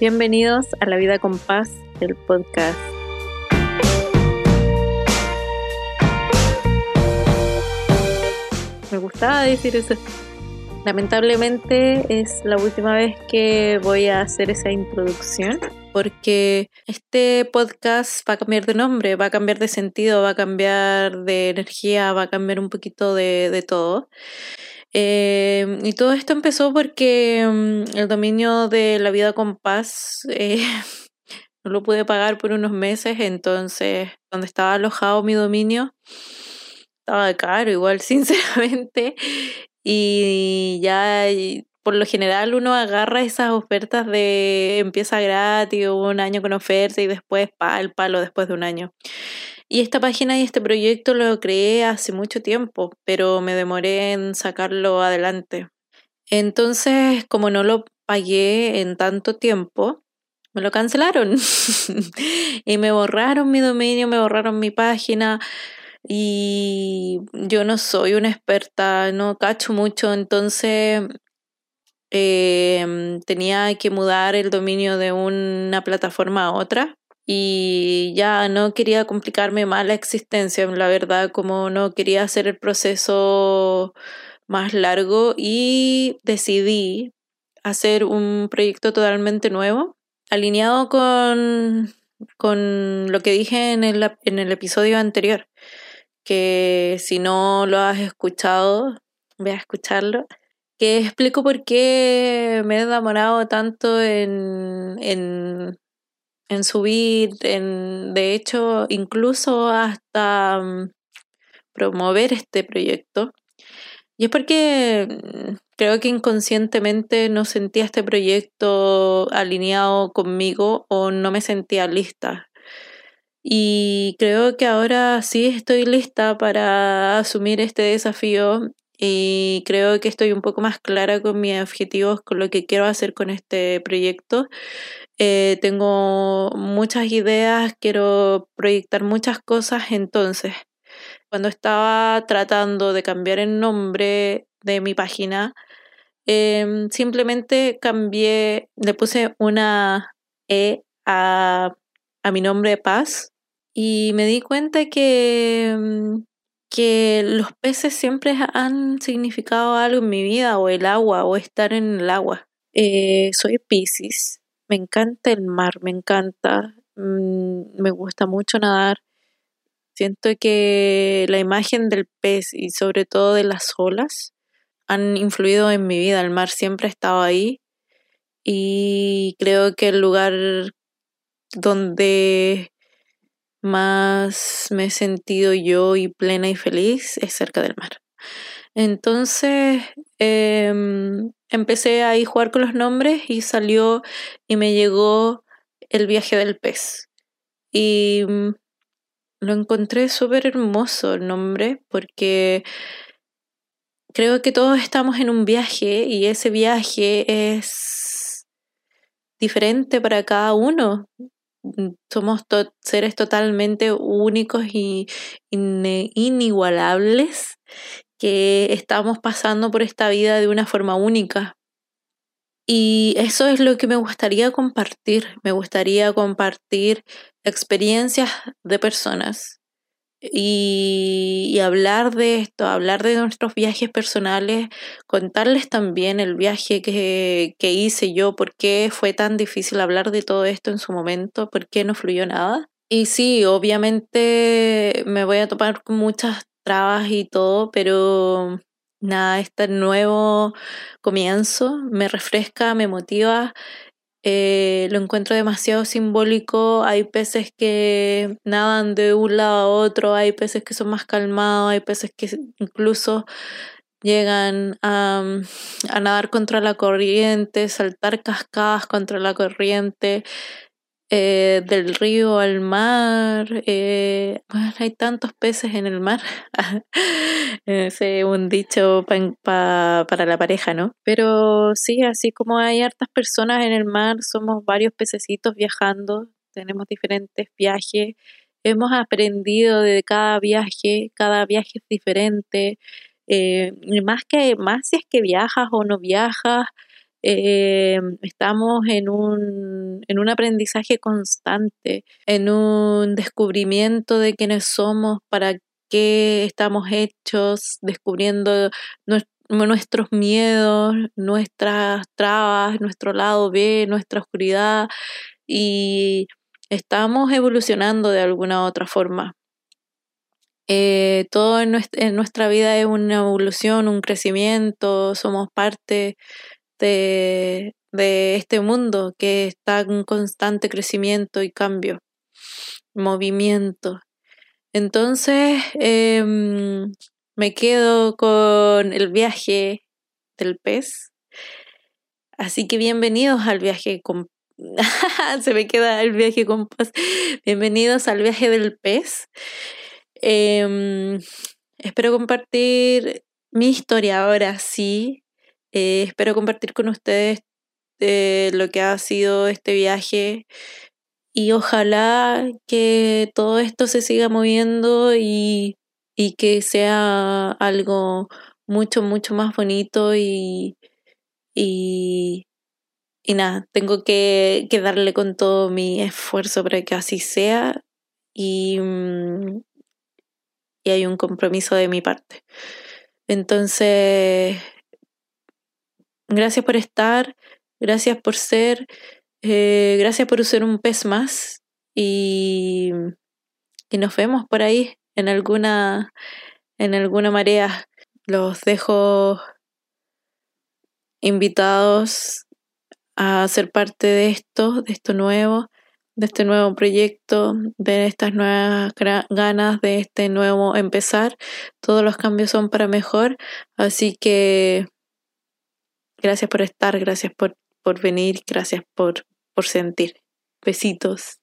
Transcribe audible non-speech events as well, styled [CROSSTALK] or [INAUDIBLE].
Bienvenidos a La Vida con Paz, el podcast. Me gustaba decir eso. Lamentablemente es la última vez que voy a hacer esa introducción porque este podcast va a cambiar de nombre, va a cambiar de sentido, va a cambiar de energía, va a cambiar un poquito de, todo. Eh, y todo esto empezó porque mm, el dominio de la vida con paz eh, [LAUGHS] no lo pude pagar por unos meses, entonces donde estaba alojado mi dominio estaba caro igual, [LAUGHS] sinceramente. Y ya por lo general uno agarra esas ofertas de empieza gratis un año con oferta y después pa, el palo después de un año. Y esta página y este proyecto lo creé hace mucho tiempo, pero me demoré en sacarlo adelante. Entonces, como no lo pagué en tanto tiempo, me lo cancelaron. [LAUGHS] Y me borraron mi dominio, me borraron mi página. Y yo no soy una experta, no cacho mucho, entonces em, tenía que mudar el dominio de una plataforma a otra y ya no quería complicarme más la existencia, la verdad, como no quería hacer el proceso más largo y decidí hacer un proyecto totalmente nuevo, alineado con, con lo que dije en el, en el episodio anterior, que si no lo has escuchado, ve a escucharlo, que explico por qué me he enamorado tanto en, en en subir, en, de hecho, incluso hasta mm, promover este proyecto. Y es porque mm, creo que inconscientemente no sentía este proyecto alineado conmigo o no me sentía lista. Y creo que ahora sí estoy lista para asumir este desafío y creo que estoy un poco más clara con mis objetivos, con lo que quiero hacer con este proyecto. Eh, tengo muchas ideas, quiero proyectar muchas cosas, entonces cuando estaba tratando de cambiar el nombre de mi página, em, simplemente cambié, le puse una E a, a mi nombre Paz y me di cuenta que em, que los peces siempre han significado algo en mi vida, o el agua, o estar en el agua. Eh, soy Pisces, me encanta el mar, me encanta, mm, me gusta mucho nadar. Siento que la imagen del pez y sobre todo de las olas han influido en mi vida. El mar siempre ha estado ahí y creo que el lugar donde más me he sentido yo y plena y feliz es cerca del mar. Entonces em, empecé a jugar con los nombres y salió y me llegó el viaje del pez. Y mm, lo encontré súper hermoso el nombre porque creo que todos estamos en un viaje y ese viaje es diferente para cada uno. Mm, somos seres totalmente únicos y inigualables que estamos pasando por esta vida de una forma única. Y eso es lo que me gustaría compartir. Me gustaría compartir experiencias de personas y, hablar de esto, hablar de nuestros viajes personales, contarles también el viaje que, que hice yo, por qué fue tan difícil hablar de todo esto en su momento, por qué no fluyó nada. Y sí, obviamente me voy a topar con muchas trabas y todo, pero nada, este nuevo comienzo me refresca, me motiva eh, lo encuentro demasiado simbólico. Hay peces que nadan de un lado a otro, hay peces que son más calmados, hay peces que incluso llegan a, a nadar contra la corriente, saltar cascadas contra la corriente. Eh, del río al mar. Eh, hay tantos peces en el mar. [LAUGHS] es un dicho para la pareja, ¿no? Pero sí, así como hay hartas personas en el mar, somos varios pececitos viajando, tenemos diferentes viajes. Hemos aprendido de cada viaje, cada viaje es diferente. Eh, más que más si es que viajas o no viajas, eh, estamos en un, en un aprendizaje constante, en un descubrimiento de quiénes somos, para qué estamos hechos, descubriendo nuestros miedos, nuestras trabas, nuestro lado B, nuestra oscuridad y estamos evolucionando de alguna otra forma. Eh, todo en nuestra, vida es una evolución, un crecimiento, somos parte de, este mundo que está en constante crecimiento y cambio, movimiento. Entonces, em, me quedo con el viaje del pez. Así que bienvenidos al viaje con... [LAUGHS] Se me queda el viaje con paz. Bienvenidos al viaje del pez. Em, espero compartir mi historia ahora sí. Eh, espero compartir con ustedes eh, lo que ha sido este viaje y ojalá que todo esto se siga moviendo y, y que sea algo mucho, mucho más bonito y, y, y nada, tengo que, que, darle con todo mi esfuerzo para que así sea y, mm, y hay un compromiso de mi parte. Entonces, gracias por estar, gracias por ser, eh, gracias por ser un pez más y, y nos vemos por ahí en alguna, en alguna marea. Los dejo invitados a ser parte de esto, de esto nuevo de este nuevo proyecto, de estas nuevas ganas, de este nuevo empezar. Todos los cambios son para mejor, así que gracias por estar, gracias por, por venir, gracias por, por sentir. Besitos.